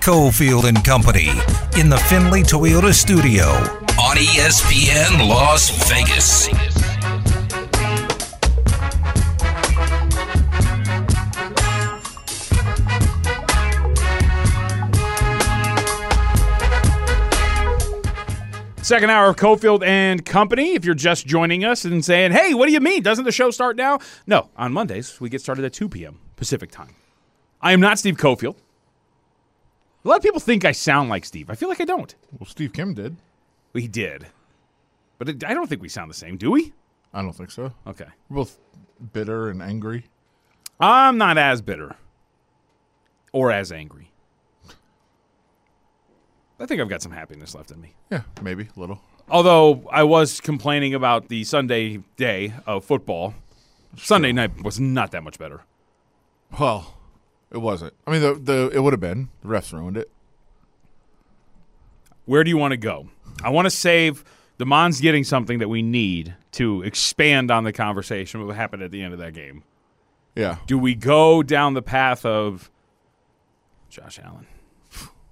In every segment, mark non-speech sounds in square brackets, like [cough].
Cofield and Company in the Findlay Toyota studio on ESPN Las Vegas. Second hour of Cofield and Company. If you're just joining us and saying, hey, what do you mean? Doesn't the show start now? No, on Mondays, we get started at 2 p.m. Pacific time. I am not Steve Cofield. A lot of people think I sound like Steve. I feel like I don't. Well, Steve Kim did. We did. But it, I don't think we sound the same, do we? I don't think so. Okay. We're both bitter and angry. I'm not as bitter or as angry. I think I've got some happiness left in me. Yeah, maybe a little. Although I was complaining about the Sunday day of football, Sunday night was not that much better. Well, it wasn't. I mean, the the it would have been. The refs ruined it. Where do you want to go? I want to save the Mons getting something that we need to expand on the conversation what happened at the end of that game. Yeah. Do we go down the path of Josh Allen?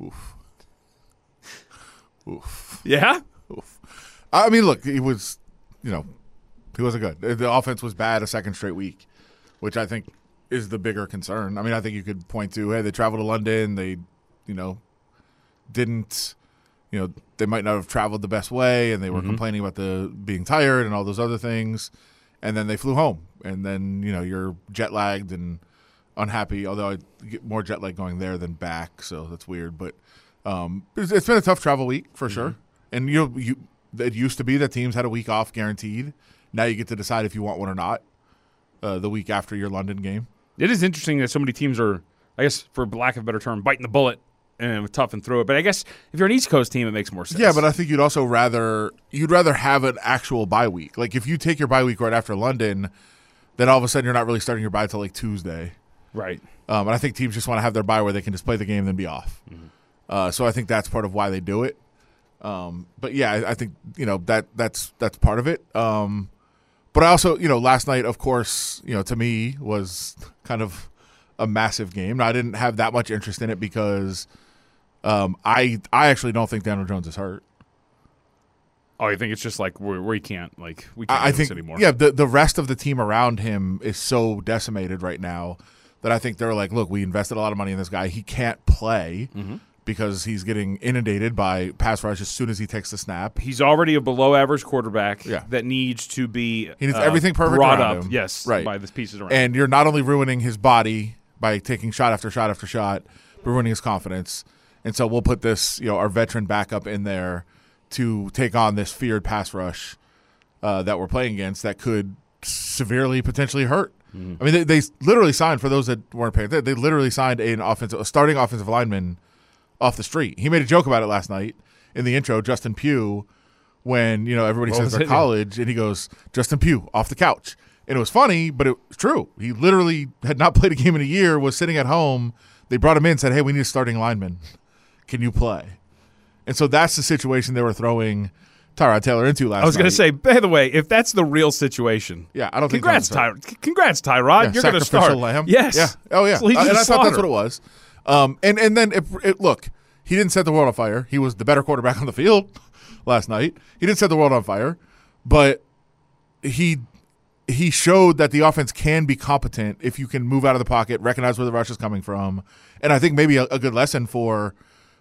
Oof. [laughs] Oof. Yeah? Oof. I mean, look, he was, you know, he wasn't good. The offense was bad a second straight week, which I think is the bigger concern. I mean, I think you could point to, hey, they traveled to London, they, you know, didn't, you know, they might not have traveled the best way, and they were complaining about the being tired and all those other things, and then they flew home, and then you know you're jet lagged and unhappy. Although I get more jet lag going there than back, so that's weird. But um, it's, it's been a tough travel week for sure. And you you it used to be that teams had a week off guaranteed. Now you get to decide if you want one or not. Uh, the week after your London game. It is interesting that so many teams are, I guess, for lack of a better term, biting the bullet and tough and through it. But I guess if you're an East Coast team, it makes more sense. Yeah, but I think you'd also rather you'd rather have an actual bye week. Like if you take your bye week right after London, then all of a sudden you're not really starting your bye till like Tuesday. right. Um, and I think teams just want to have their bye where they can just play the game and then be off. Uh, so I think that's part of why they do it. Um, but yeah, I, I think you know that that's that's part of it. Um, but I also, you know, last night, of course, you know, to me was kind of a massive game. I didn't have that much interest in it because um, I I actually don't think Daniel Jones is hurt. Oh, you think it's just like where you can't like we can't I, I do think this anymore? yeah, the the rest of the team around him is so decimated right now that I think they're like, look, we invested a lot of money in this guy. He can't play Mm-hmm. Because he's getting inundated by pass rush as soon as he takes the snap. He's already a below average quarterback Yeah. that needs to be He needs uh, everything perfect brought up. him. Yes, Right. by the pieces around. And you're not only ruining his body by taking shot after shot after shot, but ruining his confidence. And so we'll put this, you know, our veteran backup in there to take on this feared pass rush uh, that we're playing against that could severely potentially hurt. I mean, they, they literally signed for those that weren't paying. They, they literally signed an offensive, a starting offensive lineman off the street. He made a joke about it last night in the intro. Justin Pugh, when you know everybody What says they're it? college, and he goes Justin Pugh off the couch, and it was funny, but it was true. He literally had not [laughs] played a game in a year, was sitting at home. They brought him in, said, "Hey, we need a starting lineman. Can you play?" And so that's the situation they were throwing Tyrod Taylor into last. Night. I was going to say, by the way, if that's the real situation, yeah, I don't think congrats, Jonathan's hurt. Ty- congrats, Tyrod. Yeah, You're going to start. Lamb. Yes. Yeah. Oh yeah. And I thought that's what it was. Um, and and then it, it look, he didn't set the world on fire. He was the better quarterback [laughs] on the field last night. He didn't set the world on fire, but he he showed that the offense can be competent if you can move out of the pocket, recognize where the rush is coming from, and I think maybe a, a good lesson for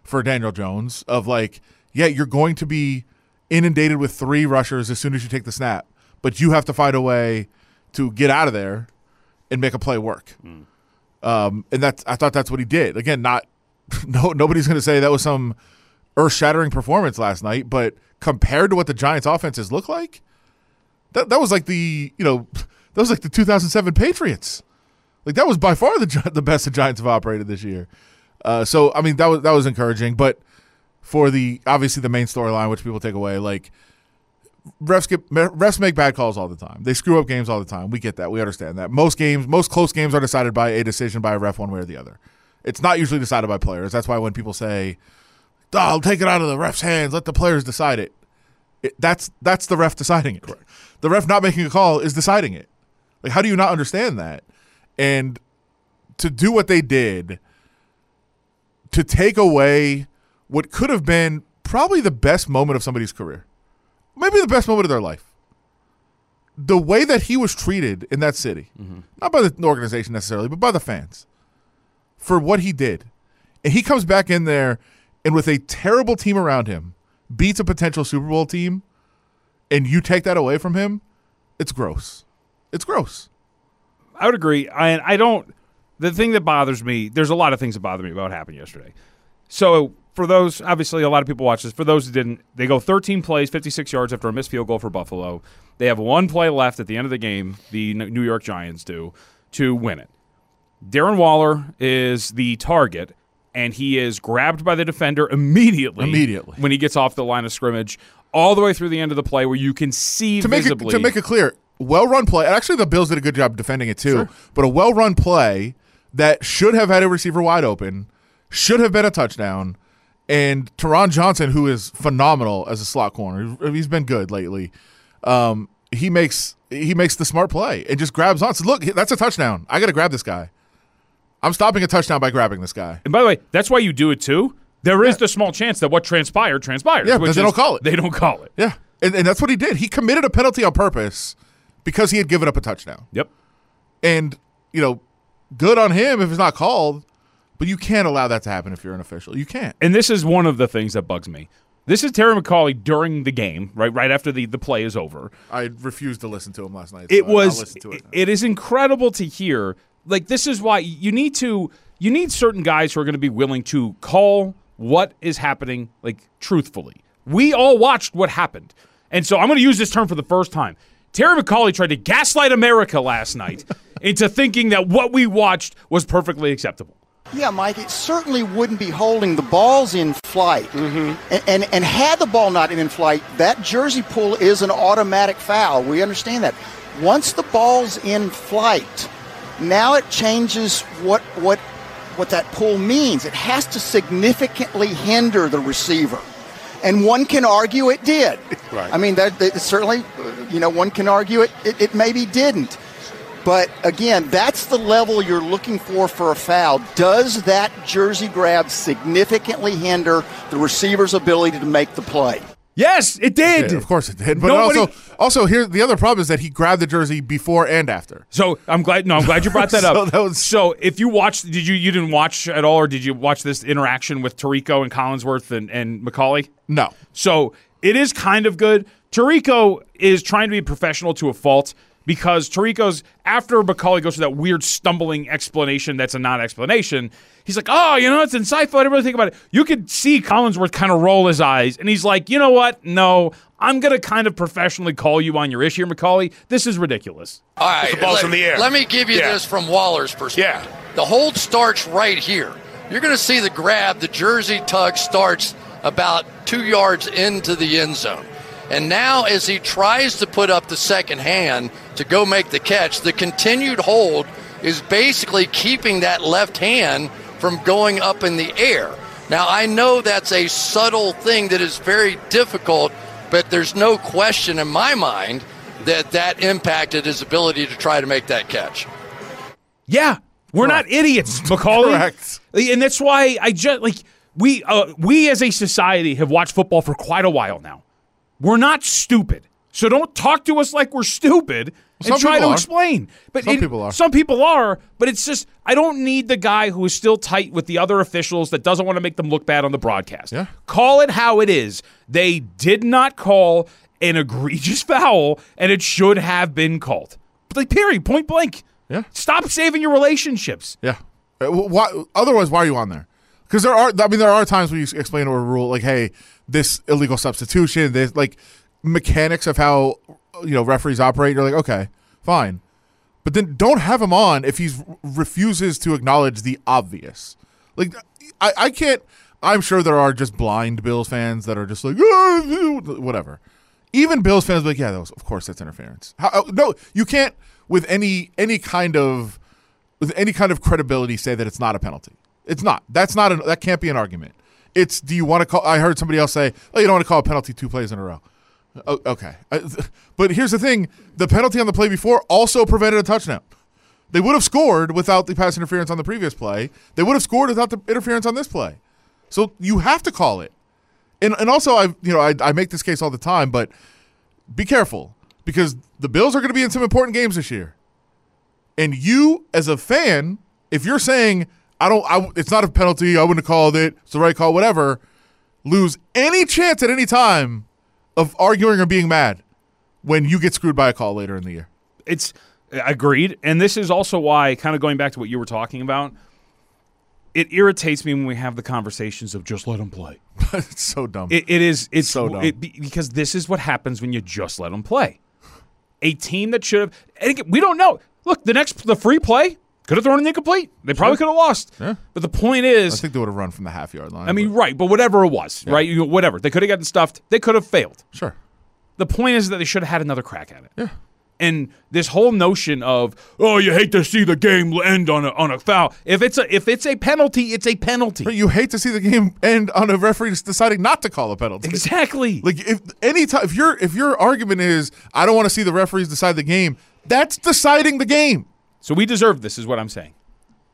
for Daniel Jones of like, yeah, you're going to be inundated with three rushers as soon as you take the snap, but you have to find a way to get out of there and make a play work. Um, and that's I thought that's what he did. Again, not [laughs] no nobody's going to say that was some earth-shattering performance last night, but compared to what the Giants' offenses look like, that that was like the you know [laughs] that was like the 2007 Patriots. Like that was by far the [laughs] the best the Giants have operated this year. Uh, so I mean that was that was encouraging, but for the obviously the main storyline, which people take away, like refs get refs make bad calls all the time. They screw up games all the time. We get that. We understand that. Most games, most close games are decided by a decision by a ref one way or the other. It's not usually decided by players. That's why when people say, oh, "I'll take it out of the ref's hands, let the players decide it," it that's that's the ref deciding it. Correct. The ref not making a call is deciding it. Like, how do you not understand that? And to do what they did, to take away what could have been probably the best moment of somebody's career, maybe the best moment of their life. The way that he was treated in that city, mm-hmm. not by the organization necessarily, but by the fans, for what he did. And he comes back in there and with a terrible team around him, beats a potential Super Bowl team, and you take that away from him, it's gross. It's gross. I would agree. I I don't. The thing that bothers me, there's a lot of things that bother me about what happened yesterday. So for those, obviously, a lot of people watch this. For those who didn't, they go 13 plays, 56 yards after a missed field goal for Buffalo. They have one play left at the end of the game. The New York Giants do to win it. Darren Waller is the target, and he is grabbed by the defender immediately. Immediately. when he gets off the line of scrimmage, all the way through the end of the play, where you can see to make it visibly. to make it clear, well run play. Actually, the Bills did a good job defending it too. But a well run play that should have had a receiver wide open, should have been a touchdown. And Taron Johnson, who is phenomenal as a slot corner, he's been good lately. Um, he makes he makes the smart play and just grabs on. So look, that's a touchdown. I got to grab this guy. I'm stopping a touchdown by grabbing this guy. And by the way, that's why you do it too. There is the small chance that what transpired transpires. Yeah, which because they is- don't call it. They don't call it. Yeah, and, and that's what he did. He committed a penalty on purpose because he had given up a touchdown. Yep. And, you know, good on him if it's not called, but you can't allow that to happen if you're an official. You can't. And this is one of the things that bugs me. This is Terry McAulay during the game, right? Right after the, the play is over. I refused to listen to him last night. It so I- I'll was to it. it is incredible to hear. Like this is why you need to you need certain guys who are going to be willing to call what is happening like truthfully. We all watched what happened. And so I'm going to use this term for the first time. Terry McAulay tried to gaslight America last night [laughs] into thinking that what we watched was perfectly acceptable. Yeah, Mike, it certainly wouldn't be holding the balls in flight. And, and, and had the ball not been in flight, that jersey pull is an automatic foul. We understand that. Once the ball's in flight, now it changes what, what, what that pull means. It has to significantly hinder the receiver. And one can argue it did. Right. I mean, that, that certainly, uh, you know, one can argue it, it, it maybe didn't. But again, that's the level you're looking for for a foul. Does that jersey grab significantly hinder the receiver's ability to make the play? Yes, it did. Yeah, of course it did. But Nobody- also, also here the other problem is that he grabbed the jersey before and after. So I'm glad. No, I'm glad you brought that [laughs] So up. that was- so if you watched, did you you didn't watch at all, or did you watch this interaction with Tirico and Collinsworth and, and McAulay? No. So it is kind of good. Tirico is trying to be professional to a fault because Tirico's after McAulay goes through that weird stumbling explanation that's a non-explanation. He's like, "Oh, you know, it's insightful. I didn't really think about it." You could see Collinsworth kind of roll his eyes, and he's like, "You know what? No, I'm gonna kind of professionally call you on your issue, here, McAulay. This is ridiculous." All right, the ball's let, in the air. Let me give you Yeah. this from Waller's perspective. Yeah. The hold starts right here. You're going to see the grab, the jersey tug starts about two yards into the end zone. And now, as he tries to put up the second hand to go make the catch, the continued hold is basically keeping that left hand from going up in the air. Now, I know that's a subtle thing that is very difficult, but there's no question in my mind that that impacted his ability to try to make that catch. Yeah, we're not idiots, [laughs] McAulay. Correct. And that's why I just like we uh, we as a society have watched football for quite a while now. We're not stupid, so don't talk to us like we're stupid and try to are. explain. But Some it- people are. Some people are, but it's just I don't need the guy who is still tight with the other officials that doesn't want to make them look bad on the broadcast. Yeah. Call it how it is. They did not call an egregious [laughs] foul, and it should have been called. Like period, point blank. Yeah. Stop saving your relationships. Yeah. Uh, Why, otherwise, why are you on there? Because there are, I mean, there are times when you explain a rule like, "Hey, this illegal substitution, this like mechanics of how you know referees operate." You're like, okay, fine, but then don't have him on if he refuses to acknowledge the obvious. Like, I, I can't. I'm sure there are just blind Bills fans that are just like, "Ah, [laughs] whatever. Even Bills fans like, yeah, that was, of course that's interference. How, uh, no, you can't with any any kind of with any kind of credibility say that it's not a penalty. It's not. That's not. An, that can't be an argument. It's. Do you want to call? I heard somebody else say, "Oh, you don't want to call a penalty two plays in a row." Okay, but here's the thing: the penalty on the play before also prevented a touchdown. They would have scored without the pass interference on the previous play. They would have scored without the interference on this play. So you have to call it. And and also I you know I, I make this case all the time, but be careful because the Bills are going to be in some important games this year. And you as a fan, if you're saying I don't I, it's not a penalty, I wouldn't have called it, it's the right call, whatever, lose any chance at any time of arguing or being mad when you get screwed by a call later in the year. It's agreed, and this is also why, kind of going back to what you were talking about, it irritates me when we have the conversations of just let them play. [laughs] it's so dumb. It, it is. It's So dumb. it- because this is what happens when you just let them play. A team that should have. and again, We don't know. Look, the next the free play could have thrown an incomplete. They probably could have lost. Yeah. But the point is, I think they would have run from the half yard line. I mean, but- right? But whatever it was, right? You, whatever they could have gotten stuffed. They could have failed. sure. The point is that they should have had another crack at it. Yeah. And this whole notion of oh, you hate to see the game end on a on a foul. If it's a if it's a penalty, it's a penalty. But you hate to see the game end on a referee deciding not to call a penalty. Exactly. Like if any time if your if your argument is I don't want to see the referees decide the game, that's deciding the game. So we deserve this, is what I'm saying.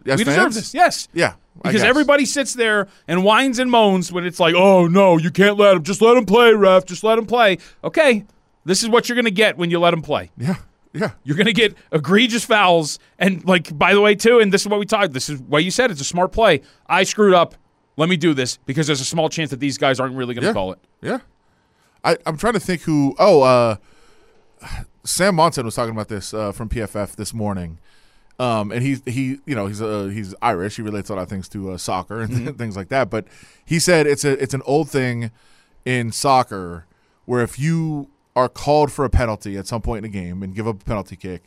Yes, we fans? deserve this. Yes. Yeah, Because everybody sits there and whines and moans when it's like, oh no, you can't let him. Just let him play, ref. Just let him play. Okay, this is what you're going to get when you let him play. Yeah, yeah. You're going to get egregious fouls. And like, by the way, too, and this is what we talked. This is what you said it's a smart play. I screwed up. Let me do this because there's a small chance that these guys aren't really going to Yeah. call it. Yeah. I, I'm trying to think who. Oh, uh, Sam Monson was talking about this uh, from PFF this morning. Um, and he he you know he's uh, he's Irish. He relates a lot of things to uh, soccer and [laughs] things like that. But he said it's a it's an old thing in soccer where if you are called for a penalty at some point in a game and give up a penalty kick,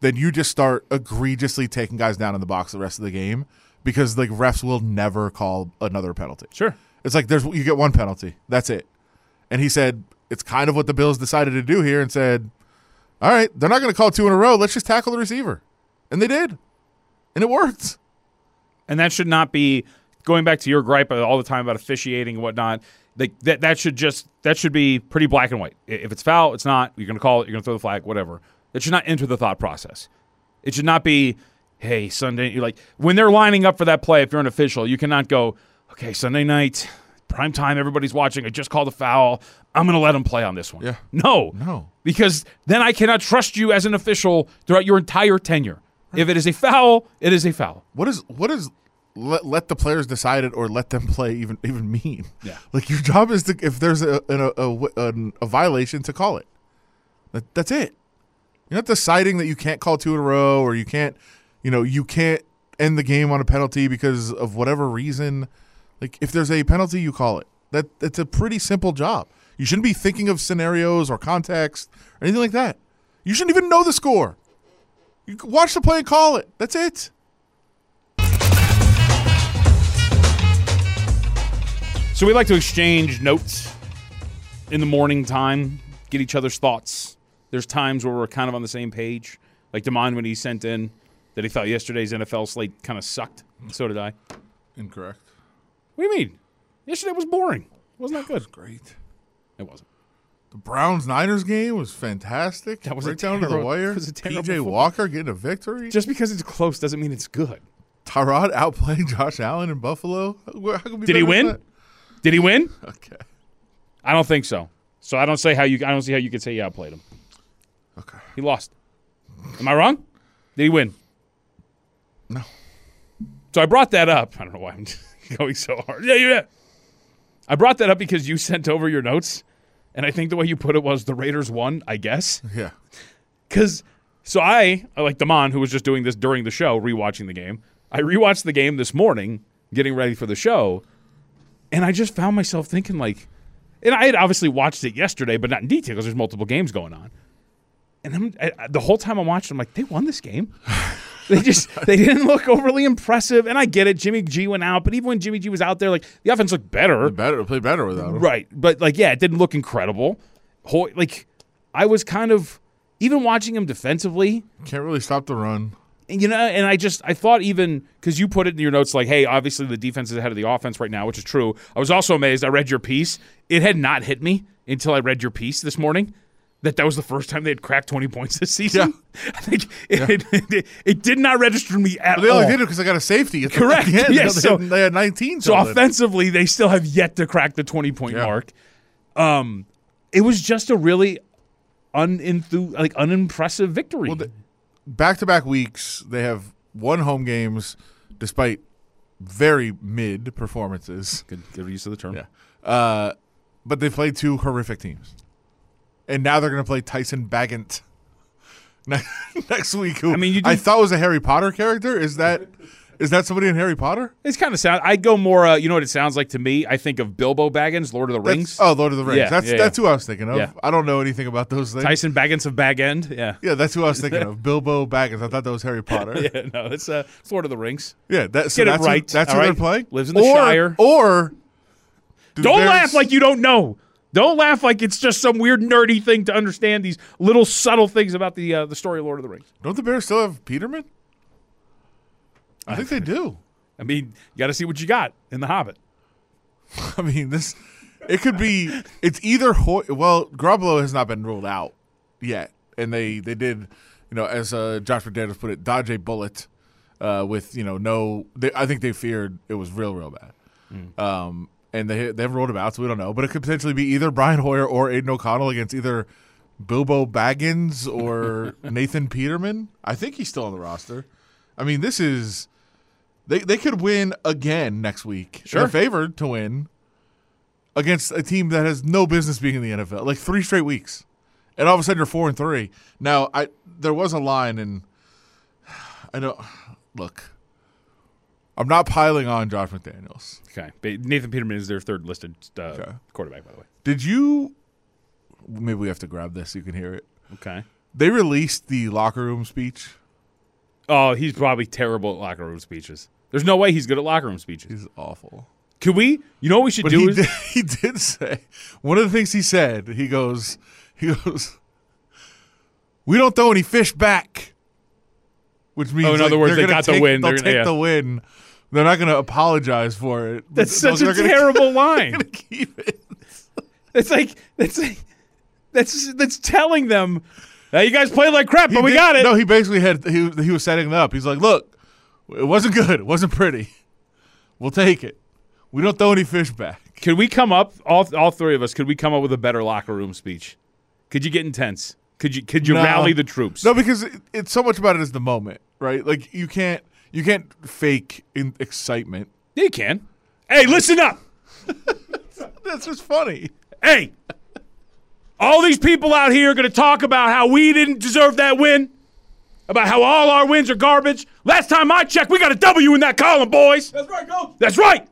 then you just start egregiously taking guys down in the box the rest of the game because like refs will never call another penalty. Sure. It's like there's you get one penalty. That's it. And he said it's kind of what the Bills decided to do here and said, "All right, they're not going to call two in a row. Let's just tackle the receiver." And they did. And it worked. And that should not be going back to your gripe all the time about officiating and whatnot. Like that, that should just that should be pretty black and white. If it's foul, it's not. You're going to call it. You're going to throw the flag, whatever. It should not enter the thought process. It should not be, hey, Sunday. You're like when they're lining up for that play. If you're an official, you cannot go, okay, Sunday night, prime time. Everybody's watching. I just called a foul. I'm going to let them play on this one. Yeah. No. No. Because then I cannot trust you as an official throughout your entire tenure. If it is a foul, it is a foul. What is what is let, let the players decide it or let them play even even mean? Yeah. Like your job is to if there's a a, a, a, a violation to call it. That, that's it. You're not deciding that you can't call two in a row or you can't, you know, you can't end the game on a penalty because of whatever reason. Like if there's a penalty, you call it. That that's a pretty simple job. You shouldn't be thinking of scenarios or context or anything like that. You shouldn't even know the score. You watch the play and call it. That's it. So we like to exchange notes in the morning time, get each other's thoughts. There's times where we're kind of on the same page. Like Damon when he sent in that he thought yesterday's NFL slate kind of sucked. So did I. Incorrect. What do you mean? Yesterday was boring. Wasn't that good? Great. It wasn't. The Browns Niners game was fantastic. That was a right down to the terrible- [laughs] wire. was a terrible PJ football. Walker getting a victory. Just because it's close doesn't mean it's good. Tyrod outplaying [laughs] Josh Allen in Buffalo. How can we Did he win? Did he win? [laughs] Okay. I don't think so. So I don't say how you. I don't see how you could say you outplayed him. Okay. He lost. Am I wrong? Did he win? No. So I brought that up. I don't know why I'm going so hard. Yeah, yeah. I brought that up because you sent over your notes, and I think the way you put it was the Raiders won. I guess Yeah. because so I like Damon, who was just doing this during the show, rewatching the game. I rewatched the game this morning, getting ready for the show, and I just found myself thinking like, and I had obviously watched it yesterday, but not in detail because there's multiple games going on. And I- the whole time I'm watching, I'm like, they won this game. [sighs] [laughs] they just [laughs] they didn't look overly impressive, and I get it. Jimmy G went out, but even when Jimmy G was out there, like the offense looked better. Better play better without him. Right. But like, yeah, it didn't look incredible. Ho- Like, I was kind of even watching him defensively, Can't really stop the run. you know, and I just I thought even because you put it in your notes like, hey, obviously the defense is ahead of the offense right now, which is true. I was also amazed. I read your piece; it had not hit me until I read your piece this morning that that was the first time they had cracked 20 points this season. [laughs] I think it, [laughs] it, it did not register to me at all. They all. only did it because I got a safety. At the- Correct. The. [laughs] Yes, they, so- had, they had 19. So offensively, they still have yet to crack the 20 point Yeah. mark. Um, it was just a really unenthu- like unimpressive victory. Well, back-to-back weeks, they have won home games despite very mid performances. good, good use of the term. Yeah. Uh, but they played two horrific teams. And now they're going to play Tyson Bagent [laughs] [laughs] next week. Who I mean, I thought was a Harry Potter character. Is that is that somebody in Harry Potter? It's kind of sound. I go more. Uh, you know what it sounds like to me? I think of Bilbo Baggins, Lord of the That's- Rings. oh, Lord of the Rings. Yeah, that's yeah, that's who I was thinking of. Yeah. I don't know anything about those things. Tyson Baggins of Bag End. Yeah. Yeah, that's who I was thinking of. [laughs] Bilbo Baggins. I thought that was Harry Potter. yeah, Yeah, no, it's uh, it's Lord of the Rings. that, so Get it right, Who, that's all who they're playing. Lives in the or, Shire. Or do Don't laugh like you don't know. Don't laugh like it's just some weird nerdy thing to understand these little subtle things about the uh, the story of Lord of the Rings. Don't the Bears still have Peterman? I think they do. I mean, you got to see what you got in the Hobbit. [laughs] I mean, this it could be. It's either Hoy. Well, Garoppolo has not been ruled out yet, and they they did, you know, as uh, Josh McDaniels put it, dodge a bullet uh, with you know no. They, I think they feared it was real real bad. Um, and they they've rolled him out, so we don't know. But it could potentially be either Brian Hoyer or Aidan O'Connell against either Bilbo Baggins or [laughs] Nathan Peterman. I think he's still on the roster. I mean, this is they they could win again next week. Sure. They're favored to win against a team that has no business being in the NFL. Like three straight weeks. And all of a sudden you're four and three. Now I there was a line and [sighs] I know look. I'm not piling on Josh McDaniels. Okay, but Nathan Peterman is their third listed uh, Okay. quarterback, by the way. Did you maybe we have to grab this so you can hear it. Okay. They released the locker room speech. Oh, he's probably terrible at locker room speeches. There's no way he's good at locker room speeches. He's awful. Could we? You know what we should But do he is did, [laughs] he did say one of the things he said. He goes, he goes, we don't throw any fish back, which means Oh, in like, other words, they got the win. They'll They're take gonna- yeah. the win. They're not going to apologize for it. that's such a terrible [laughs] line. gonna keep it. It's like that's like that's that's telling them, hey, you guys played like crap, He but we did- got it. No, he basically had he he was setting it up. He's like, look, it wasn't good. It wasn't pretty. We'll take it. We don't throw any fish back. Could we come up all all three of us? Could we come up with a better locker room speech? Could you get intense? Could you could you No. rally the troops? No, because it, it's so much about it is the moment, right? Like you can't you can't fake in excitement. Yeah, you can. Hey, listen up. [laughs] That's just funny. Hey, all these people out here are going to talk about how we didn't deserve that win, about how all our wins are garbage. Last time I checked, we got a W in that column, boys. That's right, coach. That's right.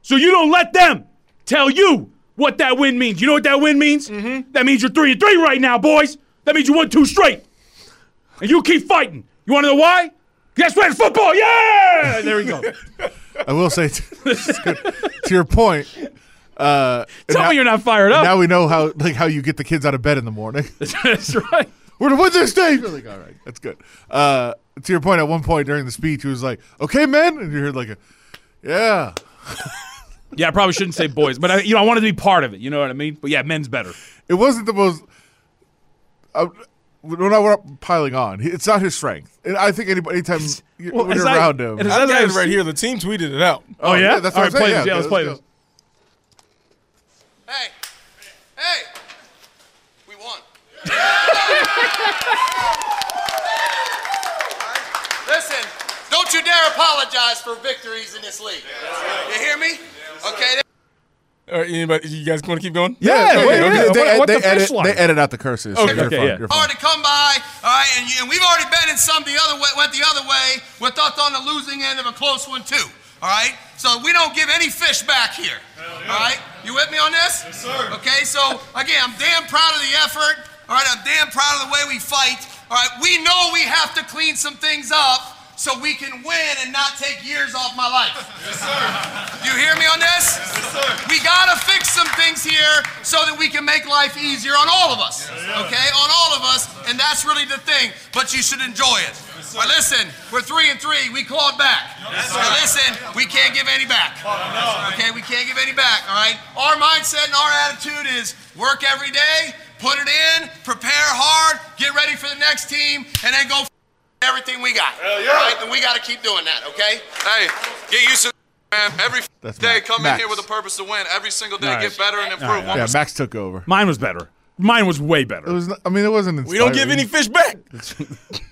So you don't let them tell you what that win means. You know what that win means? Mm-hmm. That means you're three and three right now, boys. That means you won two straight, and you keep fighting. You want to know why? Guess what? It's football. Yeah. There we go. [laughs] I will say [laughs] to your point. Uh, Tell now, me you're not fired up. now we know how like how you get the kids out of bed in the morning. [laughs] That's right. We're gonna win this day. You're like, all right, that's good. Uh, to your point, at one point during the speech, he was like, "Okay, men," and you heard like a, "Yeah." Yeah, I probably shouldn't say boys, but I, you know, I wanted to be part of it. You know what I mean? But yeah, men's better. It wasn't the most. Uh, we're not, we're not piling on. It's not his strength. And I think anybody, anytime you, Well, when as you're I- around him, and as I I got it right here. The team tweeted it out. Oh, oh yeah? that's All what right, I'm play saying. this. Yeah, let's play go. this. Hey, hey, we won. [laughs] Listen, don't you dare apologize for victories in this league. You hear me? Okay. All right, anybody? You guys want to keep going? Yeah, Yeah, wait, yeah, wait, They, what- what they the edit, they edit out the curses. so Okay. you're Okay, fine. yeah. You're fine. Hard to come by, all right, and, you, and we've already been in some the other way, went the other way. We're thought on the losing end of a close one too, all right. So we don't give any fish back here, all right. You with me on this? Yes, sir. Okay, so again, I'm damn proud of the effort. All right, I'm damn proud of the way we fight. All right, we know we have to clean some things up so we can win and not take years off my life. Yes, sir. You hear me on this? Yes, sir. We gotta fix some things here so that we can make life easier on all of us. Okay, on all of us, and that's really the thing. But you should enjoy it. Yes, But listen, we're three and three. We clawed back. Yes, Now listen, we can't give any back. Okay, we can't give any back. All right. Our mindset and our attitude is work every day, put it in, prepare hard, get ready for the next team, and then go everything we got. Hell yeah. Right? And we got to keep doing that, okay? Hey, get used to it, man. Every That's day, Max. come Max. in here with a purpose to win. Every single day, All right. get better and improve. All right, all Yeah. Max took over. Mine was better. Mine was way better. It was. not- I mean, it wasn't. We don't give any fish back. [laughs]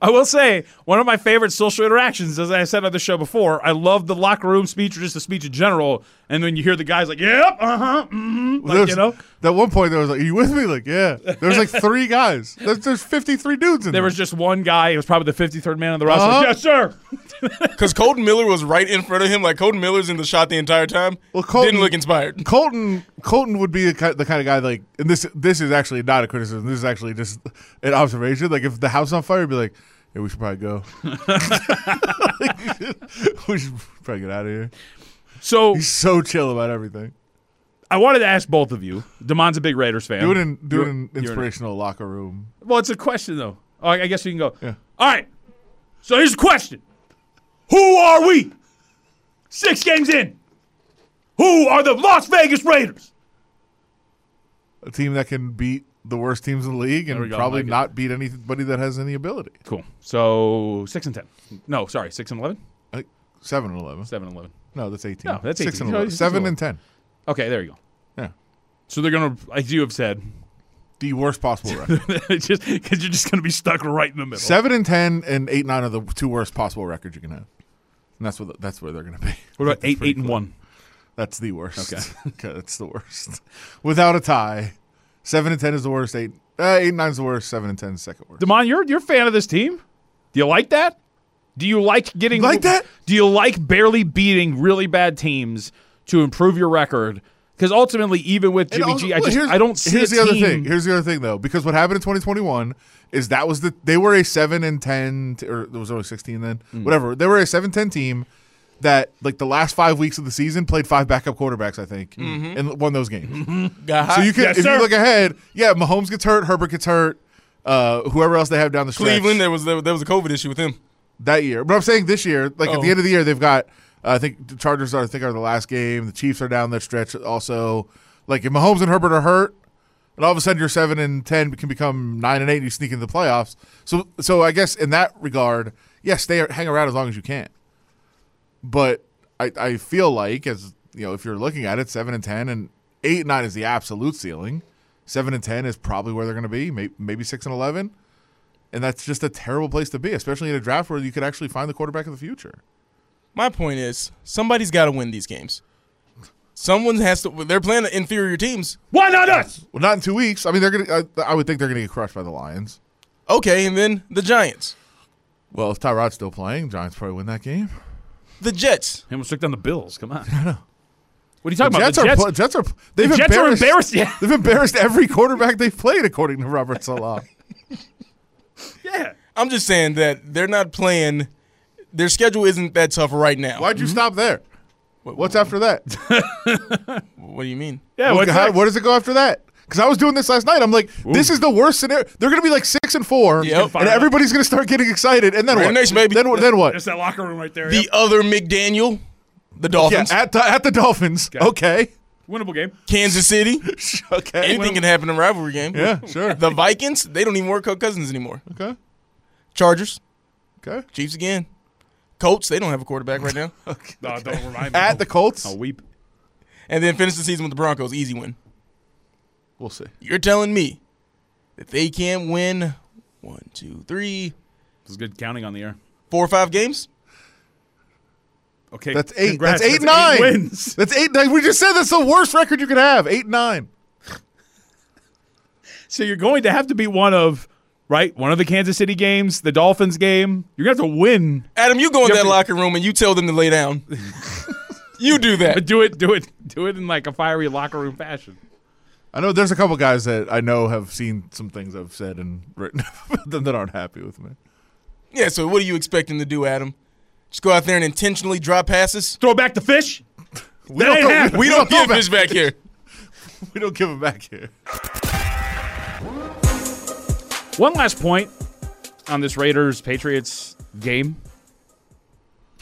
I will say one of my favorite social interactions, as I said on the show before, I love the locker room speech or just the speech in general. And then you hear the guys like, "Yep, uh huh, mm-hmm," like you know. At one point, there was like, "Are you with me?" Like, yeah. There was like three guys. There's, there's 53 dudes in There there. was just one guy. It was probably the 53rd man on the roster. Uh-huh. Yes, sir. [laughs] [laughs] Because Colton Miller was right in front of him. Like Colton Miller's in the shot the entire time. Well, Colton- didn't look inspired. Colton. Colton would be the kind, the kind of guy like, and this this is actually not a criticism. This is actually just an observation. Like, if the house on fire, he'd be like, "Yeah, we should probably go. [laughs] we should probably get out of here." So He's so chill about everything. I wanted to ask both of you. Damon's a big Raiders fan. Do it in do it in inspirational locker room. Well, it's a question though. Oh, I guess we can go. Yeah. All right. So here's the question: Who are we? Six games in. Who are the Las Vegas Raiders? A team that can beat the worst teams in the league and probably like it. not beat anybody that has any ability. Cool. So six and ten. No, sorry, six and eleven. Seven and eleven. Seven and eleven. No, that's eighteen. No, that's six 18. and eleven. it's Seven and ten. Okay, there you go. Yeah, So they're gonna, like you have said, the worst possible record. [laughs] just because you're just gonna be stuck right in the middle. Seven and ten and eight nine are the two worst possible records you can have, and that's what that's where they're going to be. What about [laughs] eight, eight and one? That's the worst. Okay. [laughs] okay, that's the worst. Without a tie, seven and ten is the worst. Eight, uh, eight and nine is the worst. Seven and ten is the second worst. Demond, you're you're a fan of this team. Do you like that? Do you like getting Like that? Do you like barely beating really bad teams to improve your record? Because ultimately, even with And Jimmy also- G, I just I don't see Here's a the other thing. Here's the other thing, though, because what happened in 2021 is that was the they were a seven and ten, t- or there was only 16 then, Mm. whatever. They were a seven ten team that like the last five weeks of the season played five backup quarterbacks, I think, Mm-hmm. and won those games. Got [laughs] hot. So you can, Yes, if sir. you look ahead, yeah, Mahomes gets hurt, Herbert gets hurt, uh, whoever else they have down the stretch Cleveland, there was there, was a COVID issue with him. That year. But I'm saying this year, like at Oh. the end of the year, they've got. Uh, I think the Chargers are. I think are the last game. The Chiefs are down that stretch. Also, like if Mahomes and Herbert are hurt, and all of a sudden you're seven and ten can become nine and eight. and You sneak into the playoffs. So, so I guess in that regard, yes, stay hang around as long as you can. But I, I feel like as you know, if you're looking at it, seven and ten and eight and nine is the absolute ceiling. Seven and ten is probably where they're going to be. Maybe, maybe six and eleven. And that's just a terrible place to be, especially in a draft where you could actually find the quarterback of the future. My point is, somebody's got to win these games. Someone has to. They're playing the inferior teams. Why not us? Well, not in two weeks. I mean, they're gonna. I, I would think they're gonna get crushed by the Lions. Okay, and then the Giants, Well, if Tyrod's still playing, Giants probably win that game. the Jets. He almost took down the Bills. Come on. [laughs] I know. What are you talking The about? Jets, the are. Jets, pl- Jets are. They've the Jets are embarrassed, embarrassed. Yeah. They've embarrassed every quarterback they've played, according to Robert Saleh. [laughs] [laughs] yeah. I'm just saying that they're not playing. Their schedule isn't that tough right now. Why'd you mm-hmm. stop there? What's after that? [laughs] What do you mean? Yeah. What- what's how- next? what does it go after that? Because I was doing this last night. I'm like, this is the worst scenario. They're going to be like six and four, Yep. and everybody's going to start getting excited. And then Raider what? Nation, baby. Then, what- then what? There's that locker room right there. The Yep. other McDaniel, the Yeah, Dolphins, at the at the Dolphins. Okay. Winnable game. Kansas City. [laughs] Okay. Anything can happen in a rivalry game. Yeah, sure. The Vikings, they don't even work Kirk Cousins anymore. Okay. Chargers, Okay. Chiefs again. Colts, they don't have a quarterback right now. [laughs] No, don't remind me. At the Colts. I'll weep. and then finish the season with the Broncos, easy win. We'll see. You're telling me that they can't win one, two, three, This is good counting on the air. four or five games? Okay. That's eight. Congrats. That's eight That's nine. wins. [laughs] That's eight nine. We just said that's the worst record you could have. Eight nine. So you're going to have to be one of right one of the Kansas City games, the Dolphins game. You're gonna have to win. Adam, you go in that to- locker room and you tell them to lay down. [laughs] you do But that. do it, do it, do it in like a fiery locker room fashion. I know there's a couple guys that I know have seen some things I've said and written [laughs] that aren't happy with me. Yeah, so what are you expecting to do, Adam? Just go out there and intentionally drop passes? Throw back the fish. We That ain't throw- happening. We don't throw give back- fish back here. [laughs] We don't give them back here. One last point on this Raiders Patriots game.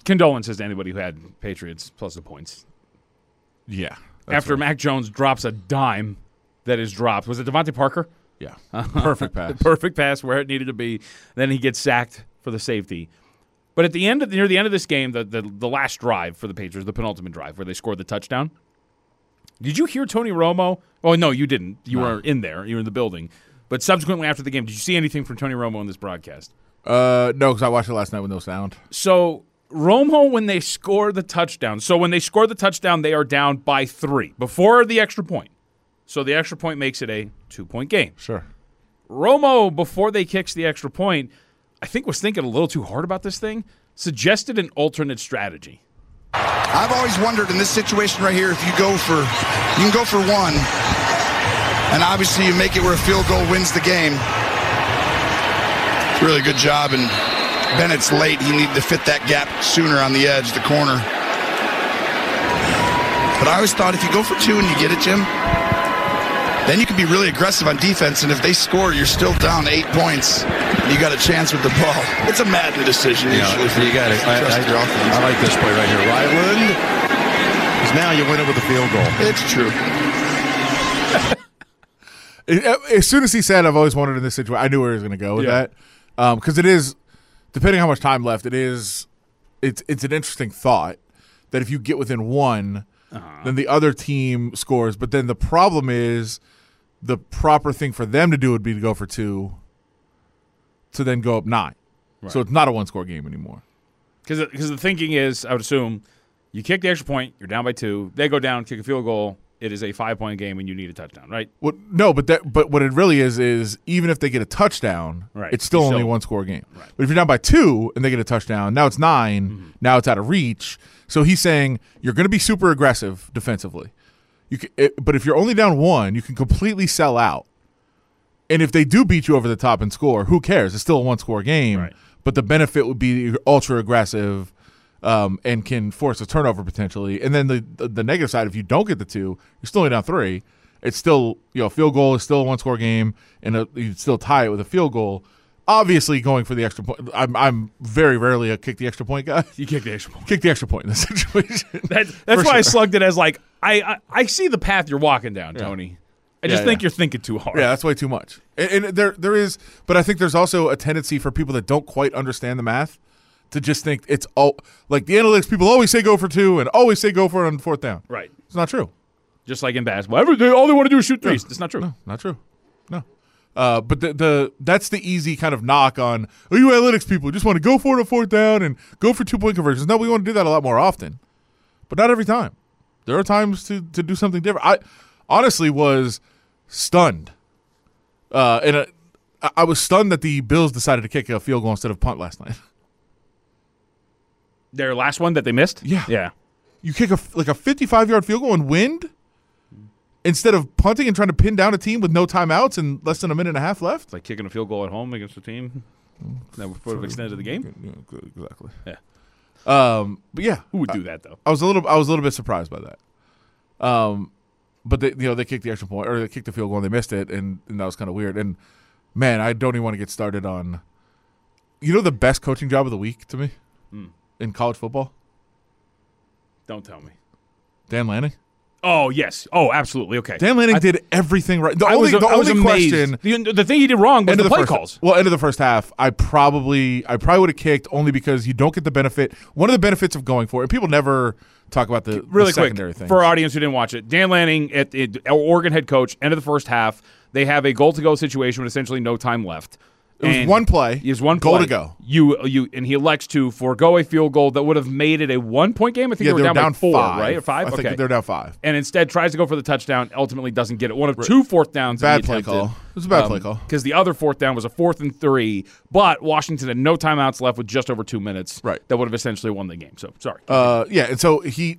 Condolences to anybody who had Patriots plus the points. Yeah. After Mac Jones drops a dime that is dropped. Was it DeVante Parker? Yeah, [laughs] perfect pass. Perfect pass where it needed to be. Then he gets sacked for the safety. But at the end of near the end of this game, the, the the last drive for the Patriots, the penultimate drive where they scored the touchdown. Did you hear Tony Romo? Oh no, you didn't. You were in there. You were in the building. But subsequently after the game, did you see anything from Tony Romo in this broadcast? Uh, no, because I watched it last night with no sound. So Romo, when they score the touchdown, so when they score the touchdown, they are down by three before the extra point. So the extra point makes it a two point game. Sure. Romo, before they kicks the extra point, I think was thinking a little too hard about this thing. Suggested an alternate strategy. I've always wondered in this situation right here if you go for you can go for one and obviously you make it where a field goal wins the game. Really good job and Bennett's late. He needed to fit that gap sooner on the edge, the corner. But I always thought if you go for two and you get it, Jim, then you can be really aggressive on defense. And if they score, you're still down eight points. You got a chance with the ball. It's a Madden decision Yeah, usually. you got it. I, Trust I- your offense. I like this play right here. Ryland. Because now you win it with a field goal. It's true. [laughs] As soon as he said, "I've always wondered in this situation," I knew where he was going to go with Yeah. that. Um, because it is, depending how much time left, it is. It's it's an interesting thought that if you get within one, uh-huh. then the other team scores. But then the problem is, the proper thing for them to do would be to go for two, to then go up nine. So it's not a one score game anymore. Because the thinking is, I would assume, you kick the extra point, you're down by two. They go down, kick a field goal. It is a five point game, and you need a touchdown, right? What? No, but that. But what it really is is even if they get a touchdown, Right. it's still You only one score game. Right. But if you're down by two and they get a touchdown, now it's 9 Mm-hmm. Now it's out of reach. So he's saying you're going to be super aggressive defensively. You can, it, but if you're only down one, you can completely sell out. And if they do beat you over the top and score, who cares? It's still a one score game. Right. But the benefit would be you're ultra aggressive. Um, and can force a turnover potentially, and then the, the the negative side, if you don't get the two, you're still only down three it's still you know field goal is still a one score game and a, you still tie it with a field goal. Obviously, going for the extra point. I'm I'm very rarely a kick the extra point guy. You kick the extra point. Kick the extra point in this [laughs] situation. That, that's why I slugged it as like I, I I see the path you're walking down, Tony. I just Yeah, think yeah. you're thinking too hard. Yeah, that's way too much. And, and there there is, but I think there's also a tendency for people that don't quite understand the math to just think it's all like the analytics people always say go for two and always say go for it on fourth down. right. It's not true. Just like in basketball, every day all they want to do is shoot threes. It's not true. No, not true. Uh, but the, the that's the easy kind of knock on oh, you analytics people just want to go for it on fourth down and go for two point conversions. No, we want to do that a lot more often, but not every time. There are times to, to do something different. I honestly was stunned, uh, and uh, I- I was stunned that the Bills decided to kick a field goal instead of punt last night. [laughs] Their last one that they missed. Yeah. Yeah. You kick a like a fifty five yard field goal and wind instead of punting and trying to pin down a team with no timeouts and less than a minute and a half left. It's like kicking a field goal at home against a team that would have extended the game. Yeah, exactly. Yeah. Um, but yeah, Who would do that though? I was a little, I was a little bit surprised by that. Um, but they, you know, they kicked the extra point or they kicked the field goal and they missed it, and, and that was kind of weird. And man, I don't even want to get started on. You know, the best coaching job of the week to me Hmm. in college football, Don't tell me. Dan Lanning. Oh yes. Oh, absolutely. Okay. Dan Lanning I- did everything right. The I only, was, the I only question. The, the thing he did wrong was the, the play first, calls. Well, end of the first half, I probably, I probably would have kicked only because you don't get the benefit. One of the benefits of going for it, and people never talk about the, the really quick secondary thing. for our audience who didn't watch it. Dan Lanning, at, at Oregon head coach, end of the first half, they have a goal to go situation with essentially no time left. It was And one play, He was one goal play. to go. You you and he elects to forego a field goal that would have made it a one point game. I think yeah, they were down, by four, five. right? Or five. I okay. think they're down five. and instead tries to go for the touchdown. Ultimately, doesn't get it. One of two fourth downs. Bad play call. It was a bad play call. Because the other fourth down was a fourth and three, but Washington had no timeouts left with just over two minutes. Right. That would have essentially won the game. So sorry. Uh, yeah, and so he,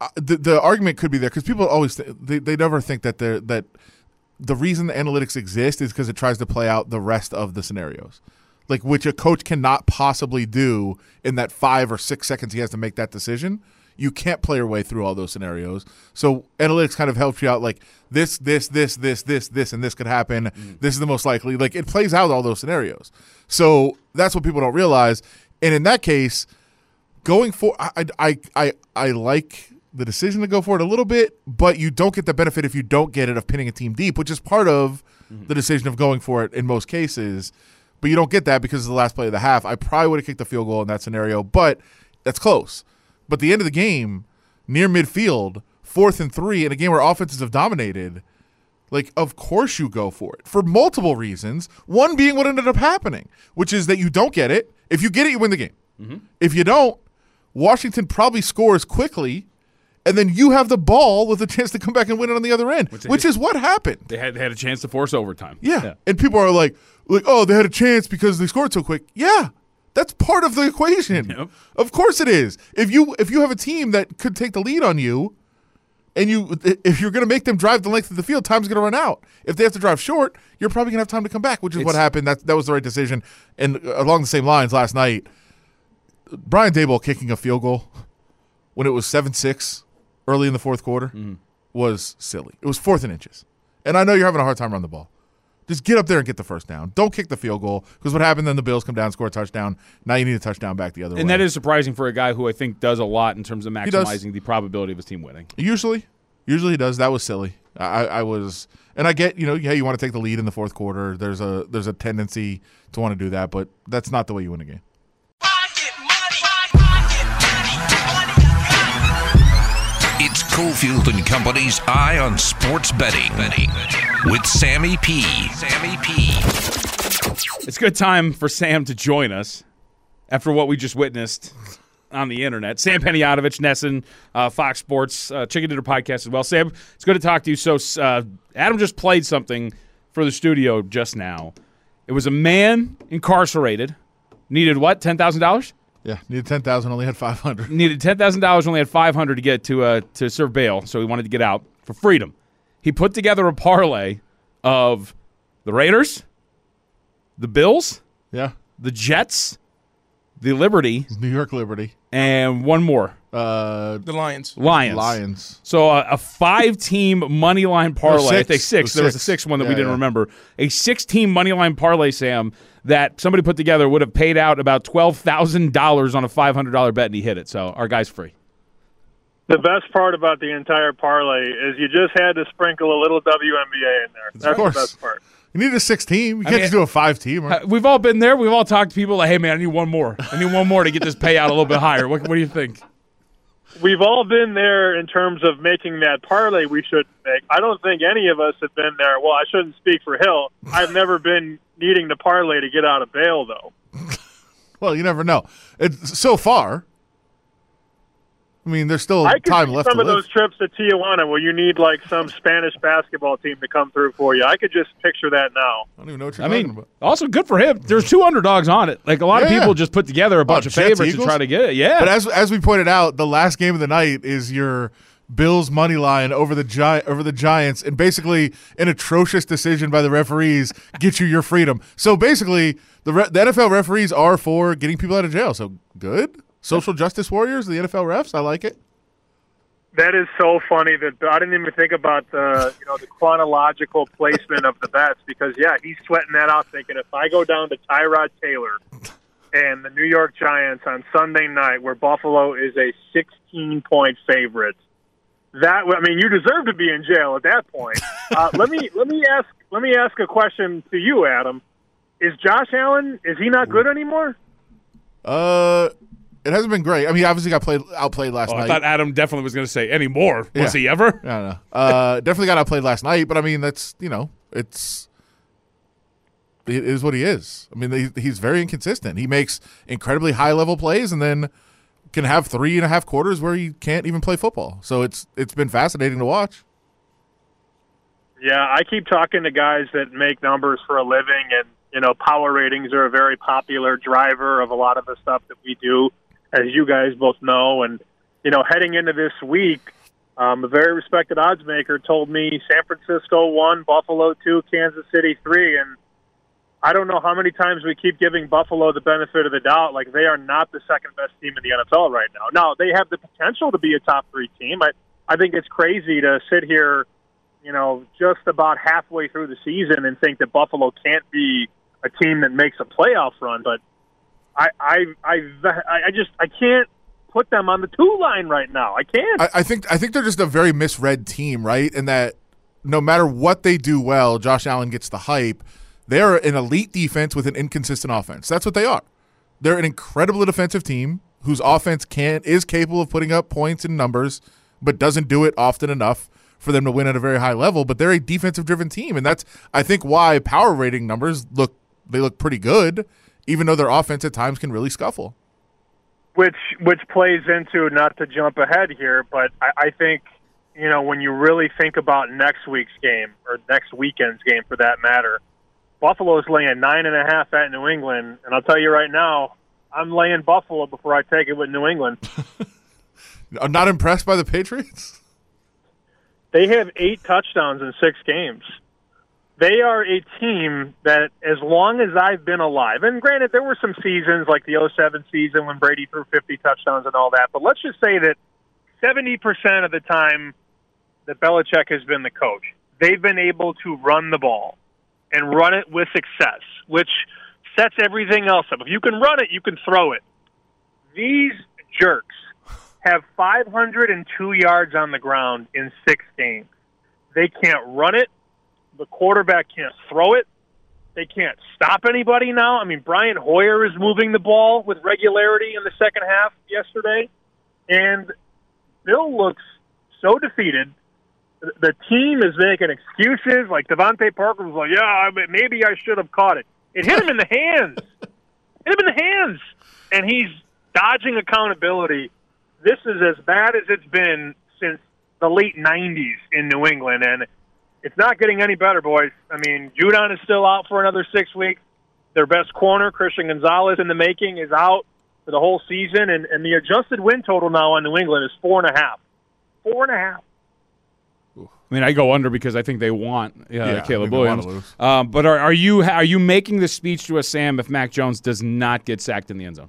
uh, the the argument could be there because people always th- they they never think that they're that the reason the analytics exist is because it tries to play out the rest of the scenarios, like which a coach cannot possibly do in that five or six seconds he has to make that decision. You can't play your way through all those scenarios. So analytics kind of helps you out like this, this, this, this, this, this, and this could happen. Mm. This is the most likely. Like it plays out all those scenarios. So that's what people don't realize. And in that case, going for I I I I like the decision to go for it a little bit, but you don't get the benefit if you don't get it of pinning a team deep, which is part of mm-hmm. the decision of going for it in most cases. But you don't get that because of the last play of the half. I probably would have kicked the field goal in that scenario, but that's close. But the end of the game, near midfield, fourth and three, in a game where offenses have dominated, like of course you go for it for multiple reasons. One being what ended up happening, which is that you don't get it. If you get it, you win the game. Mm-hmm. If you don't, Washington probably scores quickly, and then you have the ball with a chance to come back and win it on the other end, which, is what happened. They had, they had a chance to force overtime. Yeah. And people are like, like, oh, they had a chance because they scored so quick. Yeah. That's part of the equation. [laughs] Yep. Of course it is. If you if you have a team that could take the lead on you, and you if you're going to make them drive the length of the field, time's going to run out. If they have to drive short, you're probably going to have time to come back, which is what happened. That that was the right decision. And uh, along the same lines, last night, Brian Daboll kicking a field goal when it was seven six early in the fourth quarter Mm-hmm. was silly. It was fourth and inches, and I know you're having a hard time running the ball. Just get up there and get the first down. Don't kick the field goal because what happened then the Bills come down, score a touchdown. Now you need a touchdown back the other way. And that is surprising for a guy who I think does a lot in terms of maximizing the probability of his team winning. Usually, usually he does. That was silly. I I was, and I get you know, hey, you want to take the lead in the fourth quarter. There's a there's a tendency to want to do that, but that's not the way you win a game. Cofield and Company's Eye on Sports Betting with Sammy P. Sammy P. It's a good time for Sam to join us after what we just witnessed on the internet. Sam Panayotovich, NESN, uh, Fox Sports, uh, Chicken Dinner Podcast as well. Sam, it's good to talk to you. So, uh, Adam just played something for the studio just now. It was a man incarcerated, needed what, $10,000? Yeah, needed ten thousand, only had five hundred. needed ten thousand dollars, only had five hundred to get to uh, to serve bail, so he wanted to get out for freedom. He put together a parlay of the Raiders, the Bills, Yeah, the Jets, the Liberty, New York Liberty, and one more uh, The Lions. Lions. Lions. So uh, a five-team money line parlay. I six. think six. It was There was a six. sixth one that we didn't yeah. remember. A six-team money line parlay, Sam, that somebody put together would have paid out about twelve thousand dollars on a five hundred dollar bet, and he hit it. So our guy's free. The best part about the entire parlay is you just had to sprinkle a little WNBA in there. That's course. the best part. You need a six team. You can't mean- just do a five team. We've all been there. We've all talked to people like, "Hey, man, I need one more. I need one more to get this payout a little bit higher." What, what do you think? We've all been there in terms of making that parlay we shouldn't make. I don't think any of us have been there. Well, I shouldn't speak for Hill. I've never been needing to parlay to get out of bail, though. [laughs] Well, you never know. It's so far. I mean, there's still I could time see left some to of live. those trips to Tijuana where you need like some Spanish basketball team to come through for you. I could just picture that now. I don't even know what you're I talking mean, about. also good for him. There's two underdogs on it. Like a lot of people just put together a oh, bunch of Jets, favorites to Eagles? try to get it. Yeah, But as as we pointed out, the last game of the night is your Bills money line over the Gi- over the Giants, and basically an atrocious decision by the referees get you your freedom. So basically, the re- the NFL referees are for getting people out of jail. So good, social justice warriors, the NFL refs. I like it. That is so funny that I didn't even think about the you know the chronological placement of the bets because yeah he's sweating that out thinking if I go down to Tyrod Taylor and the New York Giants on Sunday night where Buffalo is a 16 point favorite that I mean you deserve to be in jail at that point. Uh, [laughs] let me let me ask let me ask a question to you Adam. Is Josh Allen is he not good anymore? Uh, it hasn't been great. I mean, obviously got played outplayed last Oh, I thought Adam definitely was going to say any more. Was Yeah. he ever? I don't know. Uh, definitely got outplayed last night, but I mean, that's you know, it's it is what he is. I mean, he, he's very inconsistent. He makes incredibly high level plays, and then can have three and a half quarters where he can't even play football. So it's it's been fascinating to watch. Yeah, I keep talking to guys that make numbers for a living, and you know, power ratings are a very popular driver of a lot of the stuff that we do, as you guys both know. And you know, heading into this week, um, a very respected odds maker told me San Francisco one, Buffalo two, Kansas City three, and I don't know how many times we keep giving Buffalo the benefit of the doubt. Like they are not the second best team in the NFL right now. Now they have the potential to be a top three team. I I think it's crazy to sit here you know, just about halfway through the season and think that Buffalo can't be a team that makes a playoff run. But I, I, I, I just I can't put them on the two line right now. I can't. I, I think I think they're just a very misread team, right? And that no matter what they do well, Josh Allen gets the hype. They're an elite defense with an inconsistent offense. That's what they are. They're an incredible defensive team whose offense can is capable of putting up points and numbers, but doesn't do it often enough for them to win at a very high level. But they're a defensive driven team, and that's I think why power rating numbers look they look pretty good, even though their offense at times can really scuffle. which which plays into not to jump ahead here, but I, I think you know when you really think about next week's game or next weekend's game for that matter, Buffalo's laying nine and a half at New England, and I'll tell you right now, I'm laying Buffalo before I take it with New England. [laughs] I'm not impressed by the Patriots. They have eight touchdowns in six games. They are a team that, as long as I've been alive, and granted, there were some seasons like the 07 season when Brady threw 50 touchdowns and all that, but let's just say that 70% of the time that Belichick has been the coach, they've been able to run the ball and run it with success, which sets everything else up. If you can run it, you can throw it. These jerks have 502 yards on the ground in six games. They can't run it. The quarterback can't throw it. They can't stop anybody now. I mean, Brian Hoyer is moving the ball with regularity in the second half yesterday, and Bill looks so defeated. The- team is making excuses. Like DeVante Parker was like, "Yeah, maybe I should have caught it." It hit him in the hands. [laughs] Hit him in the hands, and he's dodging accountability. This is as bad as it's been since the late '90s in New England, and it's not getting any better, boys. I mean, Judon is still out for another six weeks. Their best corner, Christian Gonzalez, in the making, is out for the whole season, and, and the adjusted win total now on New England is four and a half. Four and a half. I mean, I go under because I think they want uh, Yeah, I Caleb think wanna Williams. lose. Um, but are, are you are you making the speech to us, Sam, if Mac Jones does not get sacked in the end zone?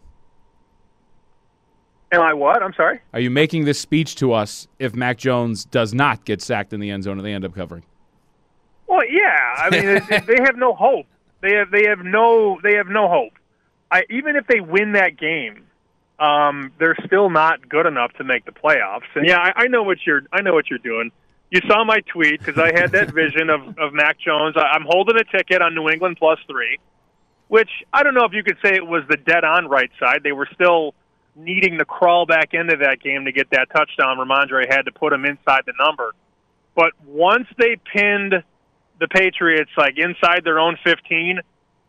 Am I what? I'm sorry. Are you making this speech to us if Mac Jones does not get sacked in the end zone and they end up covering? Well, yeah. I mean, they have no hope. They have they have no they have no hope. I, even if they win that game, um, they're still not good enough to make the playoffs. And yeah, I, I know what you're I know what you're doing. You saw my tweet because I had that vision of of Mac Jones. I, I'm holding a ticket on New England plus three, which I don't know if you could say it was the dead on right side. They were still needing to crawl back into that game to get that touchdown. Rhamondre had to put him inside the number. But once they pinned the Patriots like inside their own 15,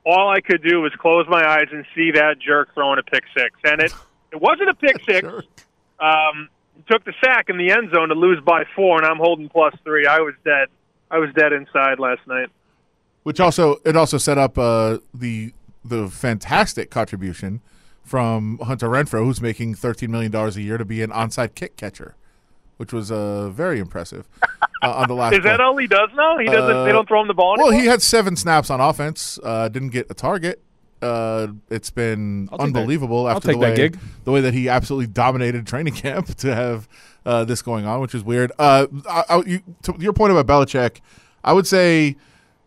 all I could do was close my eyes and see that jerk throwing a pick six. And it [laughs] it wasn't a pick six. Um, took the sack in the end zone to lose by four, and I'm holding plus three. I was dead. I was dead inside last night. Which also it also set up uh, the the fantastic contribution from Hunter Renfrow, who's making thirteen million dollars a year to be an onside kick catcher, which was uh, very impressive uh, on the last. [laughs] Is that all he does now? He doesn't. Uh, they don't throw him the ball Well, he had seven snaps on offense. Uh, didn't get a target. Uh, it's been I'll take that. unbelievable I'll after take the that way gig. the way that he absolutely dominated training [laughs] camp to have uh, this going on, which is weird. Uh, I, I, you, to your point about Belichick, I would say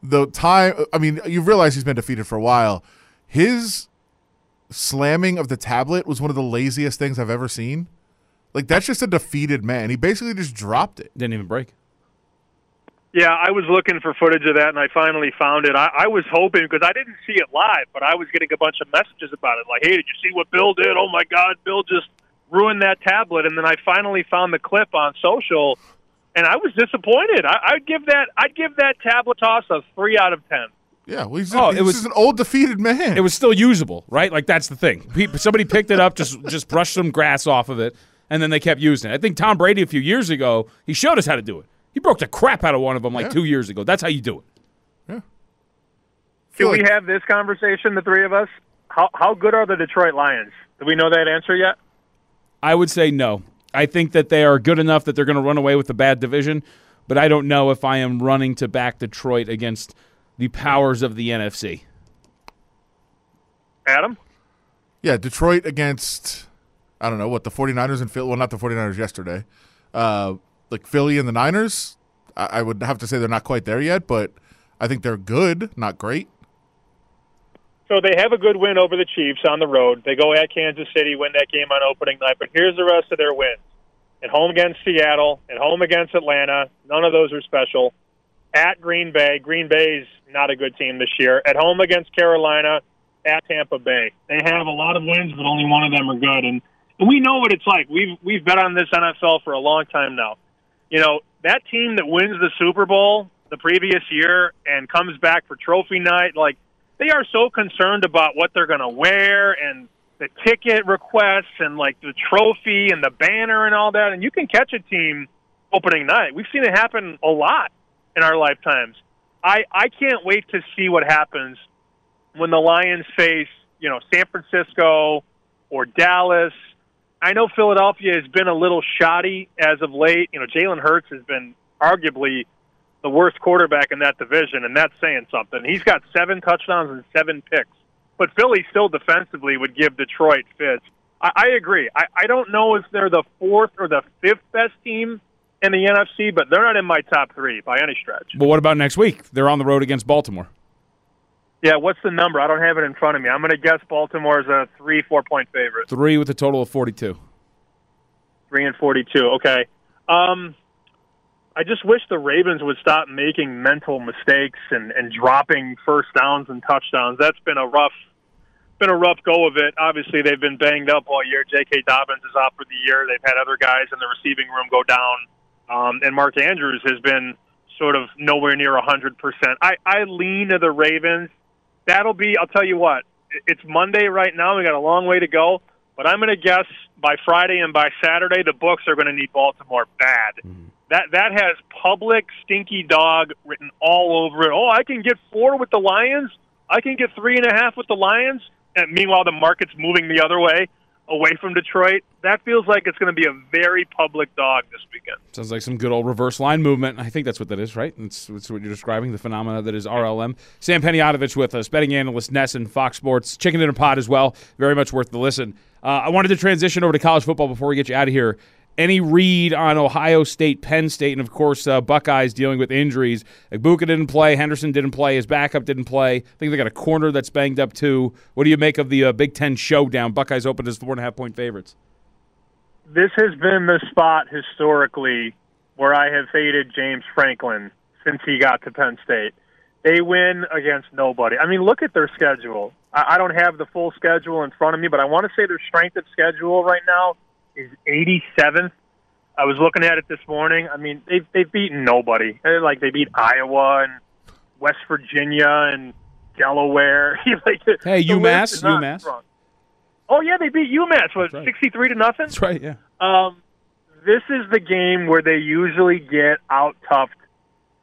the time. I mean, you realize he's been defeated for a while. His slamming of the tablet was one of the laziest things I've ever seen. Like that's just a defeated man. He basically just dropped it. Didn't even break. Yeah, I was looking for footage of that, and I finally found it. I, I was hoping because I didn't see it live, but I was getting a bunch of messages about it, like, "Hey, did you see what Bill did? Oh my God, Bill just ruined that tablet." And then I finally found the clip on social, and I was disappointed. I, I'd give that I'd give that tablet toss a three out of ten. Yeah, well, he's, Oh, he's it was- just an old defeated man. It was still usable, right? Like that's the thing. Somebody picked it up, just just brushed some grass off of it, and then they kept using it. I think Tom Brady a few years ago he showed us how to do it. He broke the crap out of one of them like Yeah. two years ago. That's how you do it. Yeah. Can like- we have this conversation, the three of us? How how good are the Detroit Lions? Do we know that answer yet? I would say no. I think that they are good enough that they're going to run away with the bad division, but I don't know if I am running to back Detroit against the powers of the NFC. Adam? Yeah, Detroit against I don't know what the 49ers and Philly. Well, not the 49ers yesterday. Uh, like Philly and the Niners. I, I would have to say they're not quite there yet, but I think they're good, not great. So they have a good win over the Chiefs on the road. They go at Kansas City, win that game on opening night. But here's the rest of their wins: at home against Seattle, at home against Atlanta. None of those are special. At Green Bay, Green Bay's not a good team this year. At home against Carolina, at Tampa Bay. They have a lot of wins, but only one of them are good. And, we know what it's like. We've we've bet on this NFL for a long time now. You know that team that wins the Super Bowl the previous year and comes back for trophy night, like they are so concerned about what they're going to wear and the ticket requests and like the trophy and the banner and all that. And you can catch a team opening night. We've seen it happen a lot in our lifetimes. I I can't wait to see what happens when the Lions face you know San Francisco or Dallas. I know Philadelphia has been a little shoddy as of late. You know, Jalen Hurts has been arguably the worst quarterback in that division, and that's saying something. He's got seven touchdowns and seven picks, but Philly still defensively would give Detroit fits. I, I agree. I, I don't know if they're the fourth or the fifth best team in the NFC, but they're not in my top three by any stretch. But what about next week? They're on the road against Baltimore. Yeah, what's the number? I don't have it in front of me. I'm going to guess Baltimore's a three, four point favorite. Three with a total of 42. Three and 42. Okay. Um, I just wish the Ravens would stop making mental mistakes and, and dropping first downs and touchdowns. That's been a rough been a rough go of it. Obviously, they've been banged up all year. J.K. Dobbins is out for the year. They've had other guys in the receiving room go down, um, and Mark Andrews has been sort of nowhere near a hundred percent. I I lean to the Ravens. That'll be. I'll tell you what. It's Monday right now. We got a long way to go, but I'm going to guess by Friday and by Saturday, the books are going to need Baltimore bad. Mm-hmm that that has public stinky dog written all over it. Oh, I can get four with the Lions. I can get three and a half with the Lions. And meanwhile, the market's moving the other way, away from Detroit. That feels like it's going to be a very public dog this weekend. Sounds like some good old reverse line movement. I think that's what that is, right? That's, that's what you're describing, the phenomena that is RLM. Sam Panayotovich with us, betting analyst, NESN Fox Sports, Chicken Dinner Pod as well. Very much worth the listen. Uh, I wanted to transition over to college football before we get you out of here any read on Ohio State, Penn State, and of course uh, Buckeyes dealing with injuries. Egbuka didn't play, Henderson didn't play, his backup didn't play. I think they got a corner that's banged up too. What do you make of the uh, Big Ten showdown? Buckeyes opened as four and a half point favorites. This has been the spot historically where I have faded James Franklin since he got to Penn State. They win against nobody. I mean, look at their schedule. I don't have the full schedule in front of me, but I want to say their strength of schedule right now is 87th. I was looking at it this morning. I mean, they've they've beaten nobody. Like they beat Iowa and West Virginia and Delaware. [laughs] like, hey, UMass, UMass. Strong. Oh yeah, they beat UMass. What, right. 63 to nothing? That's right. Yeah. Um, this is the game where they usually get out toughed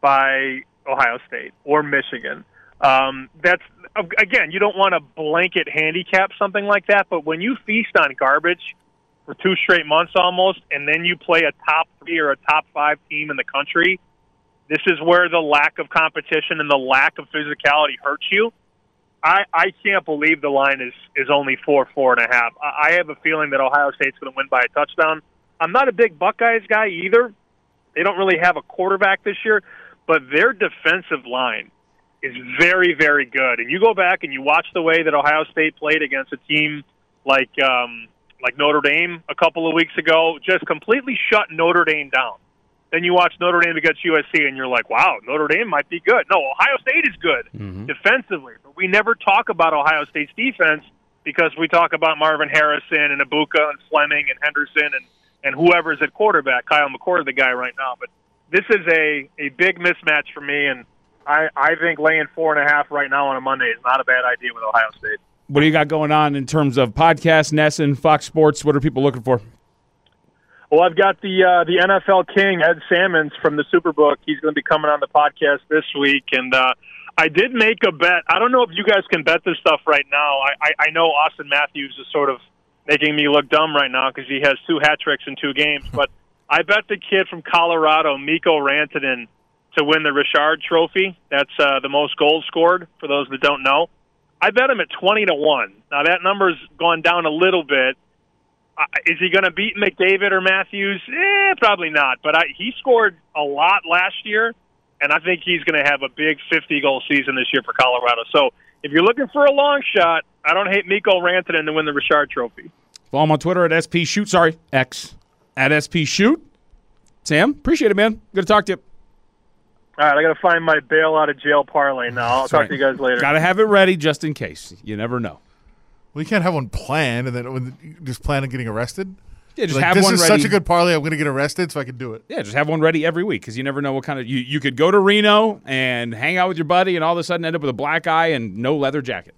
by Ohio State or Michigan. Um, that's again, you don't want to blanket handicap something like that, but when you feast on garbage for two straight months almost, and then you play a top three or a top five team in the country, this is where the lack of competition and the lack of physicality hurts you. I, I can't believe the line is, is only four, four and a half. I, I have a feeling that Ohio State's going to win by a touchdown. I'm not a big Buckeyes guy either. They don't really have a quarterback this year, but their defensive line is very, very good. And you go back and you watch the way that Ohio State played against a team like um, like Notre Dame a couple of weeks ago, just completely shut Notre Dame down. Then you watch Notre Dame against USC, and you're like, wow, Notre Dame might be good. No, Ohio State is good mm-hmm. defensively, but we never talk about Ohio State's defense because we talk about Marvin Harrison and Egbuka and Fleming and Henderson and and whoever's at quarterback. Kyle McCord, the guy right now, but this is a a big mismatch for me, and I I think laying four and a half right now on a Monday is not a bad idea with Ohio State what do you got going on in terms of podcast, NESN, Fox Sports? What are people looking for? Well, I've got the uh, the NFL King Ed Salmons from the Superbook. He's going to be coming on the podcast this week, and uh, I did make a bet. I don't know if you guys can bet this stuff right now. I, I, I know Auston Matthews is sort of making me look dumb right now because he has two hat tricks in two games, [laughs] but I bet the kid from Colorado, Mikko Rantanen, to win the Richard Trophy. That's uh, the most goals scored for those that don't know. I bet him at twenty to one. Now that number's gone down a little bit. Uh, is he going to beat McDavid or Matthews? Eh, probably not. But I, he scored a lot last year, and I think he's going to have a big fifty goal season this year for Colorado. So if you're looking for a long shot, I don't hate Mikko Rantanen to win the Richard Trophy. Follow him on Twitter at SP Shoot. Sorry, X at SP Shoot. Sam, appreciate it, man. Good to talk to you. All right, I got to find my bail out of jail parlay now. I'll That's talk right. to you guys later. Got to have it ready just in case. You never know. We can't have one planned and then just plan on getting arrested. Yeah, just like, have this one is ready. such a good parlay. I'm going to get arrested, so I can do it. Yeah, just have one ready every week because you never know what kind of you you could go to Reno and hang out with your buddy and all of a sudden end up with a black eye and no leather jacket.